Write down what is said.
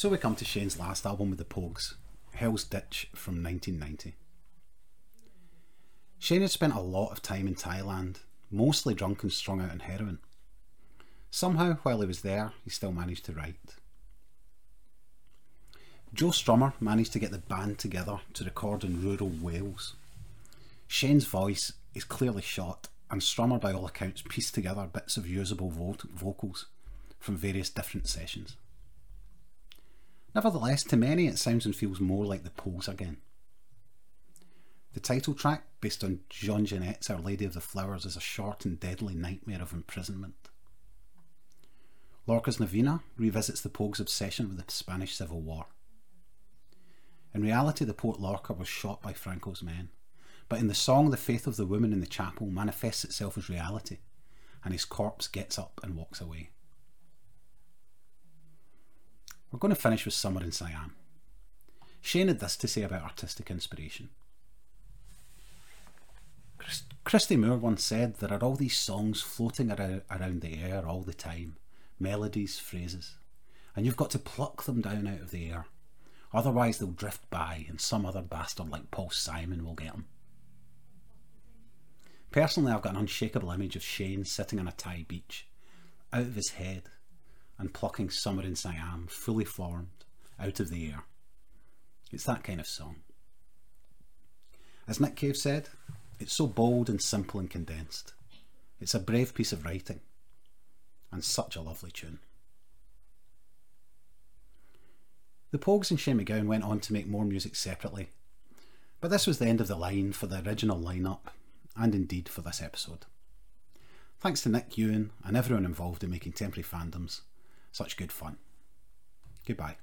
So we come to Shane's last album with the Pogues, Hell's Ditch from 1990. Shane had spent a lot of time in Thailand, mostly drunk and strung out on heroin. Somehow, while he was there, he still managed to write. Joe Strummer managed to get the band together to record in rural Wales. Shane's voice is clearly shot, and Strummer, by all accounts, pieced together bits of usable vo- vocals from various different sessions. Nevertheless, to many it sounds and feels more like the Pogues again. The title track, based on Jean Genet's Our Lady of the Flowers, is a short and deadly nightmare of imprisonment. Lorca's Novena revisits the Pogues' obsession with the Spanish Civil War. In reality, the poet Lorca was shot by Franco's men, but in the song, the faith of the woman in the chapel manifests itself as reality, and his corpse gets up and walks away. We're going to finish with Summer in Siam. Shane had this to say about artistic inspiration. Christy Moore once said there are all these songs floating around the air all the time melodies, phrases, and you've got to pluck them down out of the air. Otherwise, they'll drift by, and some other bastard like Paul Simon will get them. Personally, I've got an unshakable image of Shane sitting on a Thai beach, out of his head, and plucking Summer in Siam, fully formed, out of the air. It's that kind of song. As Nick Cave said, it's so bold and simple and condensed. It's a brave piece of writing, and such a lovely tune. The Pogues and Shane MacGowan went on to make more music separately, but this was the end of the line for the original lineup, and indeed for this episode. Thanks to Nick Ewan and everyone involved in making Temporary Fandoms, such good fun. Goodbye.